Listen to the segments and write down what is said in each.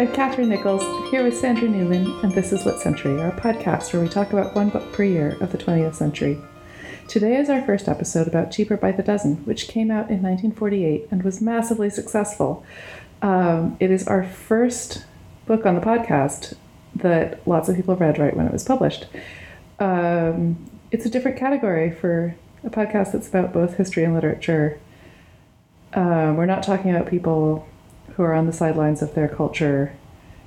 I'm Catherine Nichols, here with Sandra Newman, and this is Lit Century, our podcast where we talk about one book per year of the 20th century. Today is our first episode about Cheaper by the Dozen, which came out in 1948 and was massively successful. Um, it is our first book on the podcast that lots of people read right when it was published. Um, it's a different category for a podcast that's about both history and literature. Um, we're not talking about people who are on the sidelines of their culture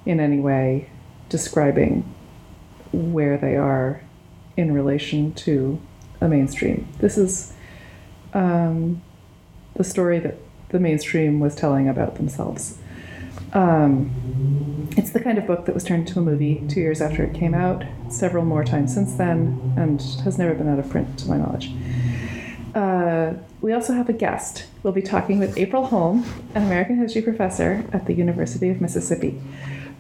in any way, describing where they are in relation to a mainstream. This is um, the story that the mainstream was telling about themselves. Um, it's the kind of book that was turned into a movie two years after it came out, several more times since then, and has never been out of print to my knowledge. Uh, we also have a guest. We'll be talking with April Holm, an American history professor at the University of Mississippi.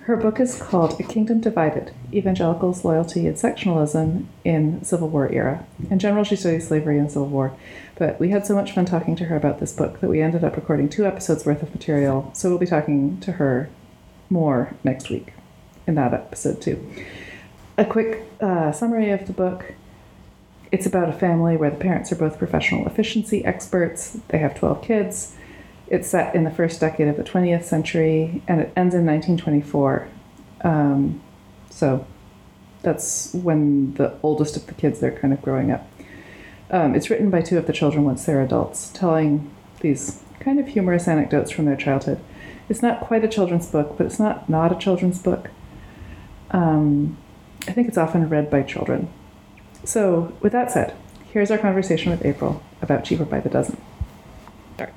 Her book is called A Kingdom Divided Evangelicals, Loyalty, and Sectionalism in Civil War Era. In general, she studies slavery and Civil War, but we had so much fun talking to her about this book that we ended up recording two episodes worth of material, so we'll be talking to her more next week in that episode, too. A quick uh, summary of the book it's about a family where the parents are both professional efficiency experts, they have 12 kids. It's set in the first decade of the 20th century and it ends in 1924. Um, so that's when the oldest of the kids they're kind of growing up. Um, it's written by two of the children once they're adults, telling these kind of humorous anecdotes from their childhood. It's not quite a children's book, but it's not not a children's book. Um, I think it's often read by children. So, with that said, here's our conversation with April about cheaper by the dozen. Start.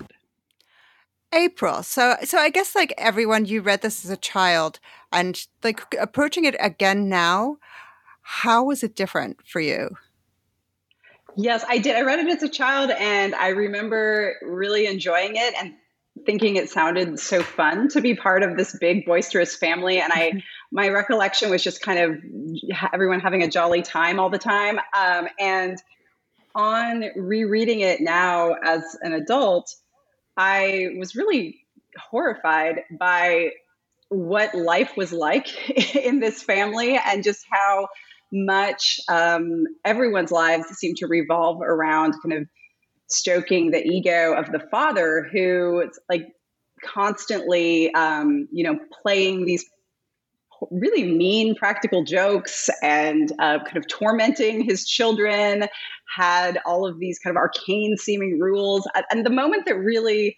April. So, so I guess like everyone, you read this as a child, and like approaching it again now. How was it different for you? Yes, I did. I read it as a child, and I remember really enjoying it and thinking it sounded so fun to be part of this big boisterous family and i mm-hmm. My recollection was just kind of everyone having a jolly time all the time. Um, and on rereading it now as an adult i was really horrified by what life was like in this family and just how much um, everyone's lives seem to revolve around kind of stoking the ego of the father who like constantly um, you know playing these really mean practical jokes and uh, kind of tormenting his children had all of these kind of arcane seeming rules. And the moment that really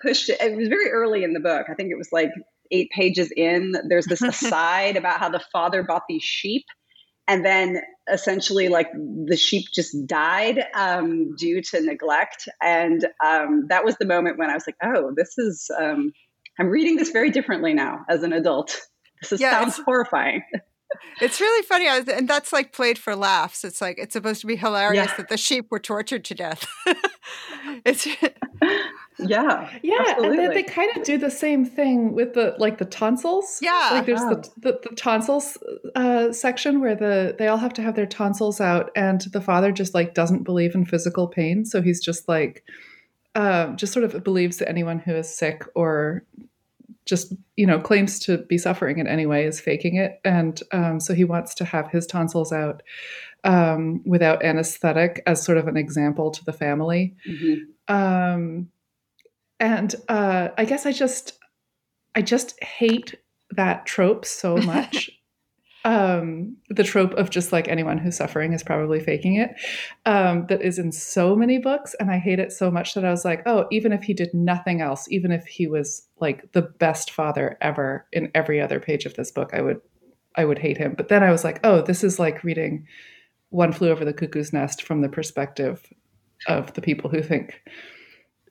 pushed it it was very early in the book. I think it was like eight pages in there's this aside about how the father bought these sheep and then essentially like the sheep just died um, due to neglect. And um, that was the moment when i was like oh this is um, i'm reading this very differently now as an adult this is, yeah, sounds horrifying. It's really funny and that's like played for laughs. It's like it's supposed to be hilarious yeah. that the sheep were tortured to death. It's yeah yeah absolutely. and they, they, kind of do the same thing with the like the tonsils. Yeah. Like there's the, the, the tonsils uh, section where the they all have to have their tonsils out and the father just like doesn't believe in physical pain. So he's just like um, just sort of believes that anyone who is sick or just you know claims to be suffering in any way is faking it and um, so he wants to have his tonsils out um, without anesthetic as sort of an example to the family mm-hmm. um, and uh, I guess I just I just hate that trope so much. Um, the trope of just like anyone who's suffering is probably faking it. Um, that is in so many books, and I hate it so much that I was like, oh, even if he did nothing else, even if he was like the best father ever in every other page of this book, I would I would hate him. But then I was like, oh, this is like reading One Flew Over the Cuckoo's Nest from the perspective of the people who think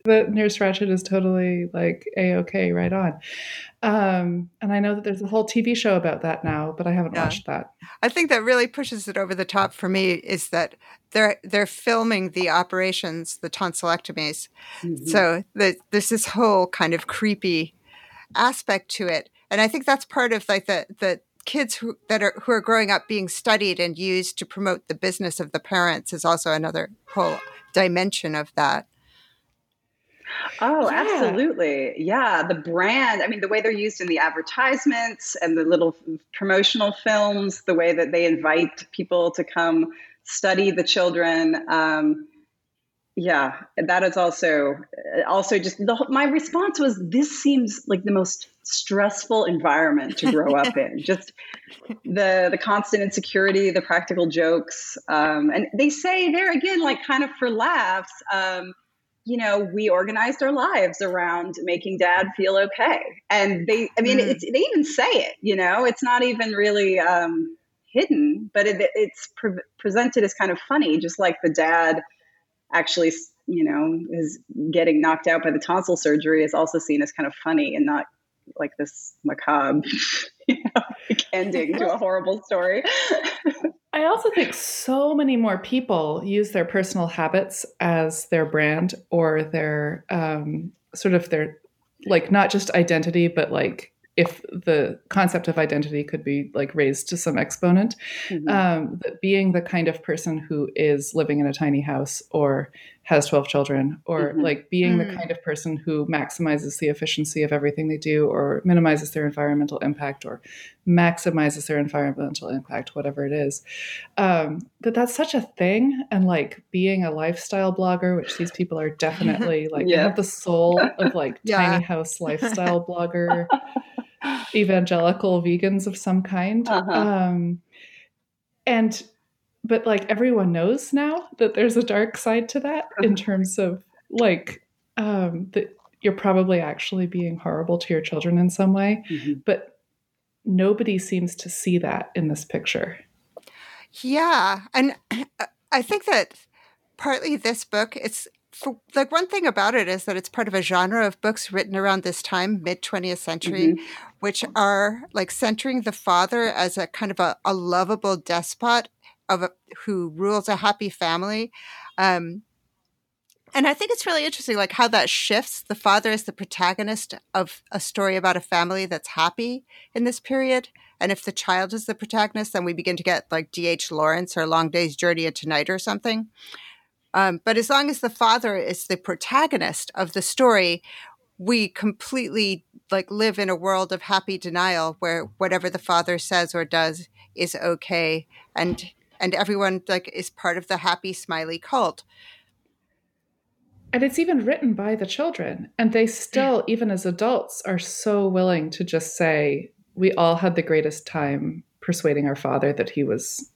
that Nurse Ratched is totally like a okay, right on. Um, and I know that there's a whole TV show about that now, but I haven't yeah. watched that. I think that really pushes it over the top for me is that they're they're filming the operations, the tonsillectomies. Mm-hmm. So the, there's this whole kind of creepy aspect to it, and I think that's part of like the the kids who that are who are growing up being studied and used to promote the business of the parents is also another whole dimension of that. Oh, yeah. absolutely. Yeah. The brand, I mean, the way they're used in the advertisements and the little promotional films, the way that they invite people to come study the children. Um, yeah, that is also also just the, my response was this seems like the most stressful environment to grow up in. Just the the constant insecurity, the practical jokes, um, and they say there again, like kind of for laughs. Um, you know, we organized our lives around making dad feel okay, and they. I mean, mm. they even say it. You know, it's not even really. Um, hidden but it, it's pre- presented as kind of funny just like the dad actually, you know, is getting knocked out by the tonsil surgery is also seen as kind of funny and not like this macabre you know, like ending to a horrible story. I also think so many more people use their personal habits as their brand or their um, sort of their like not just identity, but like if the concept of identity could be like raised to some exponent mm-hmm. um, that being the kind of person who is living in a tiny house or has 12 children or mm-hmm. like being mm-hmm. the kind of person who maximizes the efficiency of everything they do or minimizes their environmental impact or maximizes their environmental impact whatever it is um, that that's such a thing and like being a lifestyle blogger which these people are definitely like yeah. have the soul of like yeah. tiny house lifestyle blogger evangelical vegans of some kind. Uh-huh. Um, and but like everyone knows now that there's a dark side to that in uh-huh. terms of like um, that you're probably actually being horrible to your children in some way, mm-hmm. but nobody seems to see that in this picture. Yeah, and I think that partly this book it's for, like one thing about it is that it's part of a genre of books written around this time, mid 20th century, mm-hmm. which are like centering the father as a kind of a, a lovable despot of a, who rules a happy family. Um, and I think it's really interesting, like how that shifts. The father is the protagonist of a story about a family that's happy in this period. And if the child is the protagonist, then we begin to get like D.H. Lawrence or Long Day's Journey into Night or something. Um, but as long as the father is the protagonist of the story, we completely like live in a world of happy denial where whatever the father says or does is okay and and everyone like is part of the happy smiley cult and it's even written by the children and they still even as adults are so willing to just say we all had the greatest time persuading our father that he was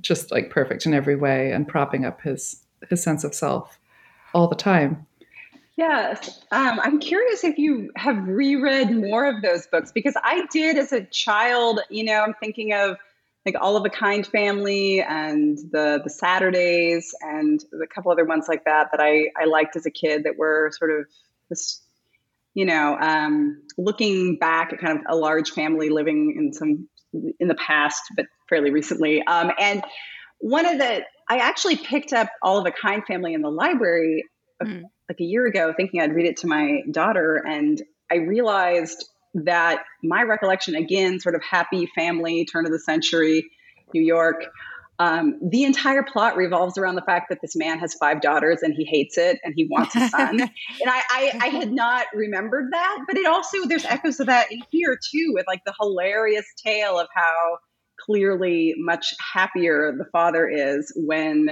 just like perfect in every way and propping up his his sense of self all the time. Yes. Um, I'm curious if you have reread more of those books because I did as a child. You know, I'm thinking of like All of a Kind Family and the the Saturdays and a couple other ones like that that I I liked as a kid that were sort of this, you know, um, looking back at kind of a large family living in some in the past, but fairly recently. Um, and one of the I actually picked up All of a Kind Family in the library mm. like a year ago, thinking I'd read it to my daughter, and I realized that my recollection, again, sort of happy family, turn of the century, New York. Um, the entire plot revolves around the fact that this man has five daughters and he hates it and he wants a son. and I, I, I, had not remembered that, but it also there's echoes of that in here too, with like the hilarious tale of how clearly much happier the father is when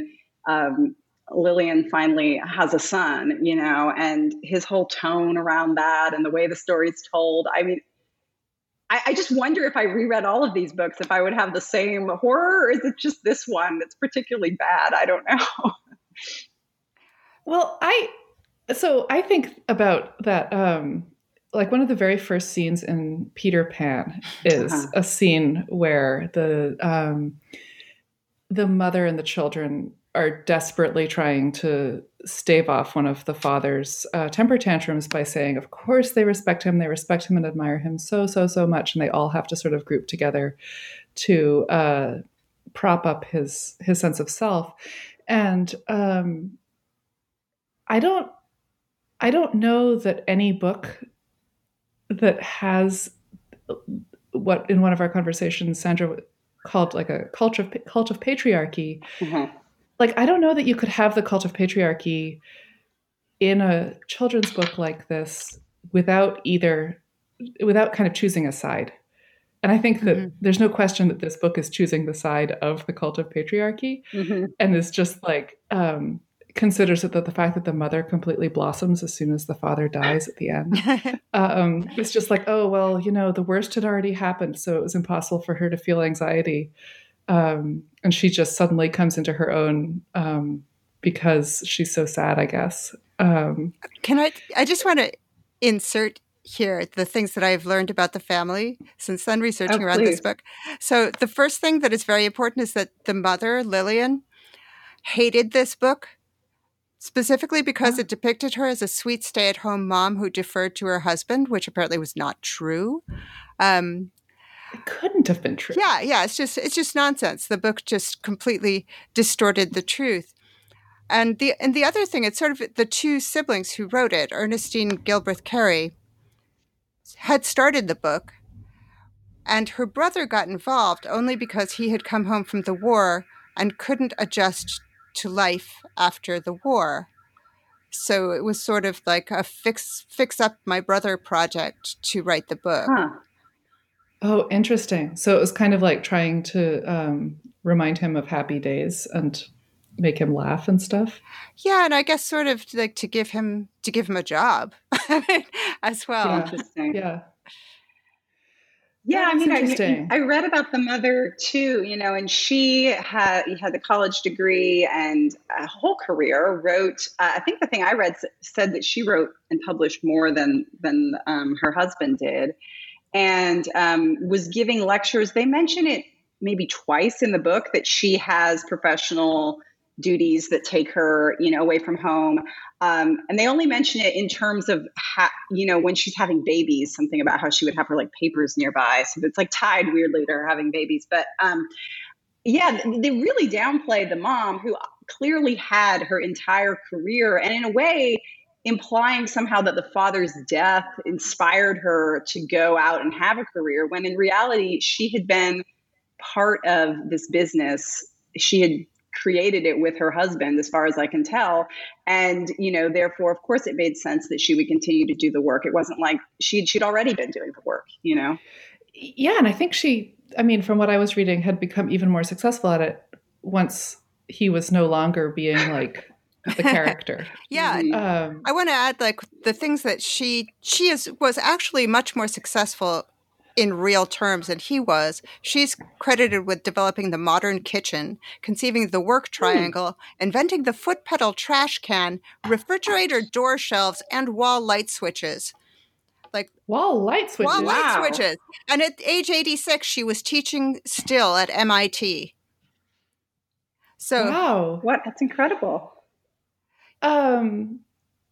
um, Lillian finally has a son, you know, and his whole tone around that and the way the story's told. I mean, I, I, just wonder if I reread all of these books, if I would have the same horror, or is it just this one that's particularly bad? I don't know. well, I so I think about that um, like one of the very first scenes in Peter Pan is uh-huh. a scene where the um, the mother and the children are desperately trying to stave off one of the father's uh, temper tantrums by saying, "Of course they respect him. They respect him and admire him so so so much," and they all have to sort of group together to uh, prop up his his sense of self. And um, I don't I don't know that any book that has what in one of our conversations Sandra called like a cult of cult of patriarchy. Mm-hmm. Like I don't know that you could have the cult of patriarchy in a children's book like this without either without kind of choosing a side. And I think that mm-hmm. there's no question that this book is choosing the side of the cult of patriarchy mm-hmm. and is just like um, considers it that the fact that the mother completely blossoms as soon as the father dies at the end. um, it's just like, oh, well, you know, the worst had already happened. So it was impossible for her to feel anxiety. Um, and she just suddenly comes into her own um, because she's so sad, I guess. Um, Can I? I just want to insert here the things that I've learned about the family since then researching oh, around this book. So the first thing that is very important is that the mother, Lillian, hated this book specifically because it depicted her as a sweet stay-at-home mom who deferred to her husband, which apparently was not true. Um, it couldn't have been true. Yeah, yeah, it's just it's just nonsense. The book just completely distorted the truth. And the and the other thing, it's sort of the two siblings who wrote it, Ernestine Gilbreth Carey, had started the book, and her brother got involved only because he had come home from the war and couldn't adjust to life after the war. So it was sort of like a fix fix up my brother project to write the book. Huh. Oh, interesting. So it was kind of like trying to um, remind him of happy days and make him laugh and stuff. Yeah, and I guess sort of like to give him to give him a job as well. Yeah. Interesting. Yeah. Yeah, I mean, I, I read about the mother too, you know, and she had had the college degree and a whole career. Wrote, uh, I think the thing I read said that she wrote and published more than than um, her husband did, and um, was giving lectures. They mention it maybe twice in the book that she has professional duties that take her, you know, away from home. Um, and they only mention it in terms of, ha- you know, when she's having babies, something about how she would have her like papers nearby. So it's like tied weirdly to her having babies. But um, yeah, they really downplayed the mom who clearly had her entire career and in a way implying somehow that the father's death inspired her to go out and have a career when in reality she had been part of this business. She had created it with her husband as far as i can tell. And you know therefore of course it made sense that she would continue to do the work. It wasn't like she'd she'd already been doing the work you know? Yeah and i think she i mean from what i was reading had become even more successful at it once he was no longer being like the character yeah mm-hmm. um, i want to add like the things that she she is was actually much more successful in real terms than he was. She's credited with developing the modern kitchen, conceiving the work hmm. triangle, inventing the foot pedal trash can, refrigerator door shelves, and wall light switches. Like wall light switches. Wall light wow. switches. And at age 86, she was teaching still at MIT. So Wow. What? That's incredible. Um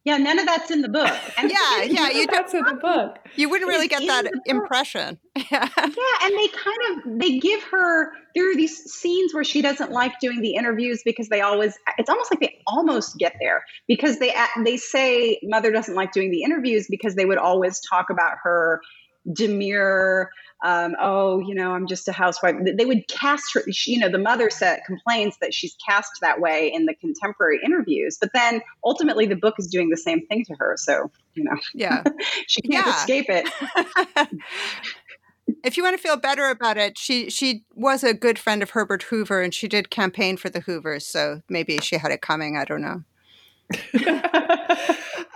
yeah, none of that's in the book. And yeah, yeah, you that's in the book. You wouldn't really get that impression. Yeah. yeah, and they kind of they give her there are these scenes where she doesn't like doing the interviews because they always it's almost like they almost get there because they they say mother doesn't like doing the interviews because they would always talk about her demure um, oh, you know, I'm just a housewife. They would cast her, you know, the mother set complains that she's cast that way in the contemporary interviews, but then ultimately the book is doing the same thing to her. So, you know, yeah, she can't yeah. escape it. if you want to feel better about it, she she was a good friend of Herbert Hoover, and she did campaign for the Hoovers, so maybe she had it coming. I don't know.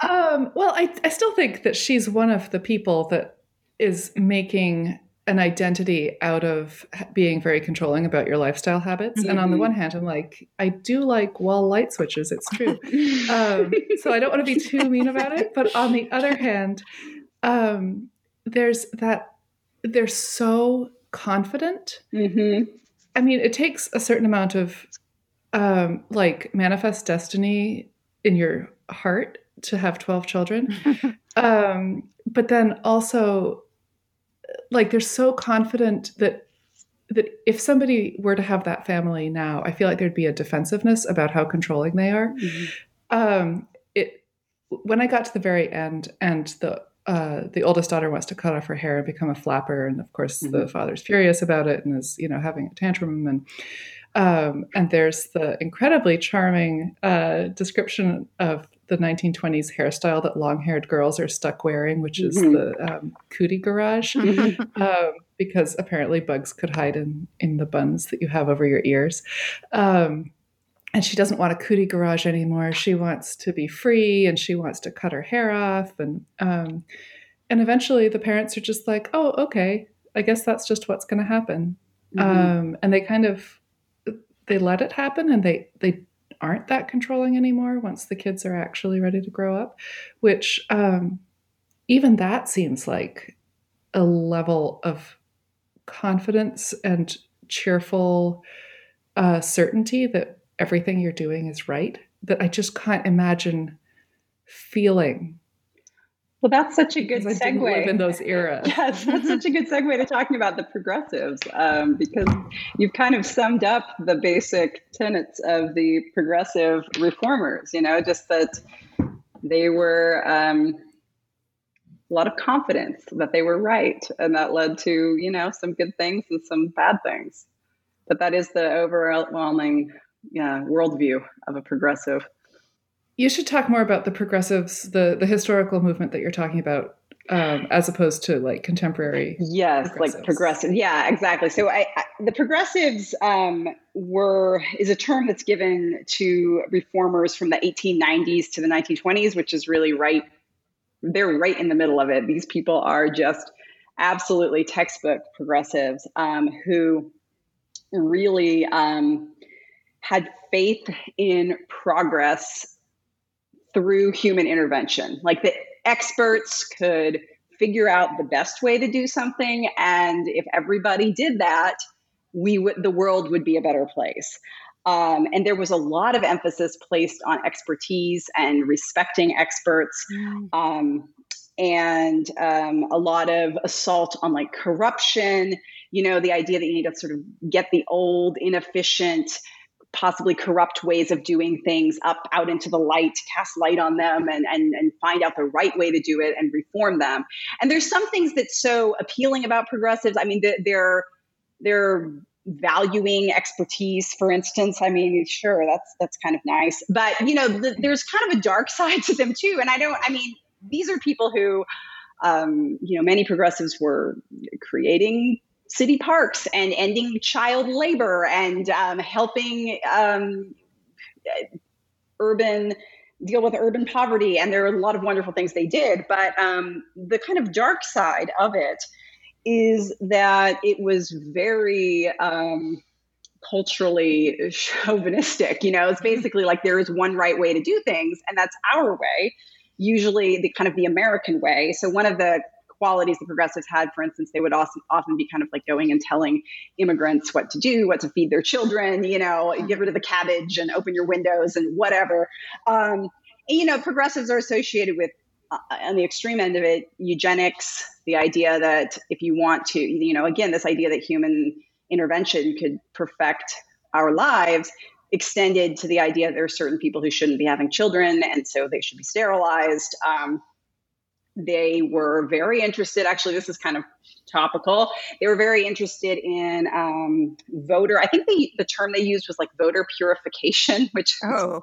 um, well, I I still think that she's one of the people that is making an identity out of being very controlling about your lifestyle habits. Mm-hmm. And on the mm-hmm. one hand, I'm like, I do like wall light switches. It's true. um, so I don't want to be too mean about it. But on the other hand, um, there's that, they're so confident. Mm-hmm. I mean, it takes a certain amount of um, like manifest destiny in your heart to have 12 children. um, but then also like they're so confident that that if somebody were to have that family now, I feel like there'd be a defensiveness about how controlling they are. Mm-hmm. Um, it when I got to the very end and the uh, the oldest daughter wants to cut off her hair and become a flapper, and of course mm-hmm. the father's furious about it and is you know having a tantrum and um, and there's the incredibly charming uh, description of the 1920s hairstyle that long-haired girls are stuck wearing, which is mm-hmm. the um, cootie garage, mm-hmm. um, because apparently bugs could hide in in the buns that you have over your ears. Um, and she doesn't want a cootie garage anymore. She wants to be free, and she wants to cut her hair off, and um, and eventually the parents are just like, oh, okay, I guess that's just what's going to happen. Mm-hmm. Um, and they kind of they let it happen, and they they aren't that controlling anymore once the kids are actually ready to grow up, which um, even that seems like a level of confidence and cheerful uh, certainty that everything you're doing is right that I just can't imagine feeling well, that's such a good segue. In those eras. yes, that's such a good segue to talking about the progressives um, because you've kind of summed up the basic tenets of the progressive reformers. You know, just that they were um, a lot of confidence that they were right, and that led to you know some good things and some bad things. But that is the overwhelming yeah, worldview of a progressive. You should talk more about the progressives, the the historical movement that you're talking about, um, as opposed to like contemporary. Yes, like progressive. Yeah, exactly. So I, I, the progressives um, were is a term that's given to reformers from the 1890s to the 1920s, which is really right. They're right in the middle of it. These people are just absolutely textbook progressives um, who really um, had faith in progress through human intervention. Like the experts could figure out the best way to do something and if everybody did that, we would the world would be a better place. Um, and there was a lot of emphasis placed on expertise and respecting experts. Mm. Um, and um, a lot of assault on like corruption you know the idea that you need to sort of get the old inefficient possibly corrupt ways of doing things up out into the light, cast light on them and, and, and find out the right way to do it and reform them. And there's some things that's so appealing about progressives. I mean, they're, they're valuing expertise, for instance. I mean, sure, that's, that's kind of nice, but you know, the, there's kind of a dark side to them too. And I don't, I mean, these are people who, um, you know, many progressives were creating city parks and ending child labor and um, helping um, urban deal with urban poverty. And there are a lot of wonderful things they did. But um, the kind of dark side of it is that it was very um, culturally chauvinistic. You know, it's basically like there is one right way to do things, and that's our way usually the kind of the American way. So one of the qualities the progressives had. For instance, they would also often be kind of like going and telling immigrants what to do, what to feed their children, you know, get rid of the cabbage and open your windows and whatever. Um, and, you know, progressives are associated with uh, on the extreme end of it, eugenics, the idea that if you want to, you know, again, this idea that human intervention could perfect our lives extended to the idea that there are certain people who shouldn't be having children and so they should be sterilized. Um, they were very interested. Actually, this is kind of topical. They were very interested in um, voter. I think the the term they used was like voter purification, which oh,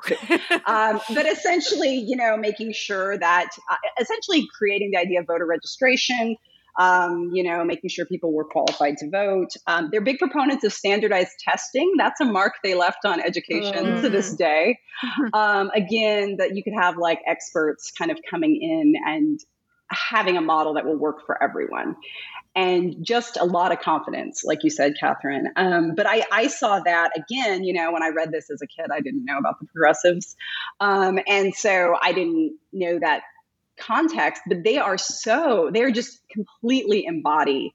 um, but essentially, you know, making sure that uh, essentially creating the idea of voter registration. Um, you know, making sure people were qualified to vote. Um, they're big proponents of standardized testing. That's a mark they left on education mm. to this day. Um, again, that you could have like experts kind of coming in and having a model that will work for everyone and just a lot of confidence, like you said, Catherine. Um, but I, I, saw that again, you know, when I read this as a kid, I didn't know about the progressives. Um, and so I didn't know that context, but they are so, they're just completely embody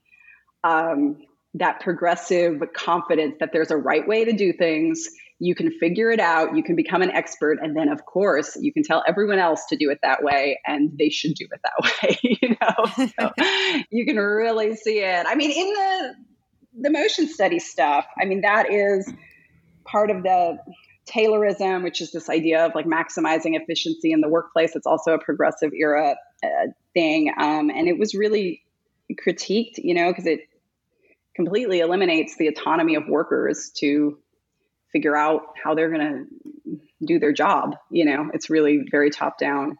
um, that progressive confidence that there's a right way to do things you can figure it out, you can become an expert, and then, of course, you can tell everyone else to do it that way, and they should do it that way. you know, so you can really see it. I mean, in the the motion study stuff, I mean, that is part of the Taylorism, which is this idea of like maximizing efficiency in the workplace. It's also a progressive era uh, thing, um, and it was really critiqued, you know, because it completely eliminates the autonomy of workers to figure out how they're going to do their job. You know, it's really very top down.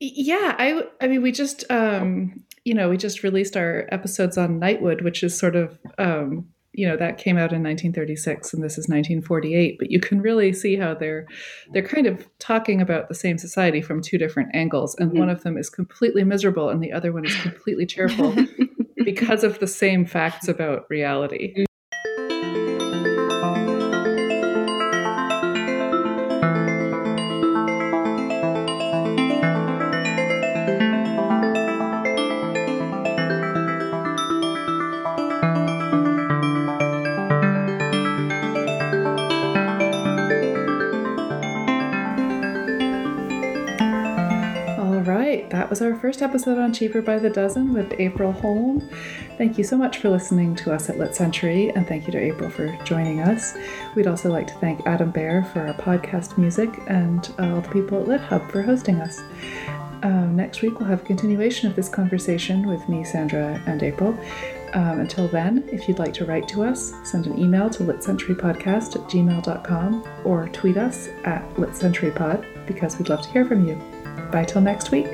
Yeah, I I mean we just um you know, we just released our episodes on Nightwood, which is sort of um you know that came out in 1936 and this is 1948 but you can really see how they're they're kind of talking about the same society from two different angles and mm-hmm. one of them is completely miserable and the other one is completely cheerful because of the same facts about reality that was our first episode on Cheaper by the Dozen with April Holm. Thank you so much for listening to us at Lit Century, and thank you to April for joining us. We'd also like to thank Adam Bear for our podcast music and all the people at Lit Hub for hosting us. Um, next week, we'll have a continuation of this conversation with me, Sandra, and April. Um, until then, if you'd like to write to us, send an email to litcenturypodcast at gmail.com or tweet us at litcenturypod because we'd love to hear from you. Bye till next week.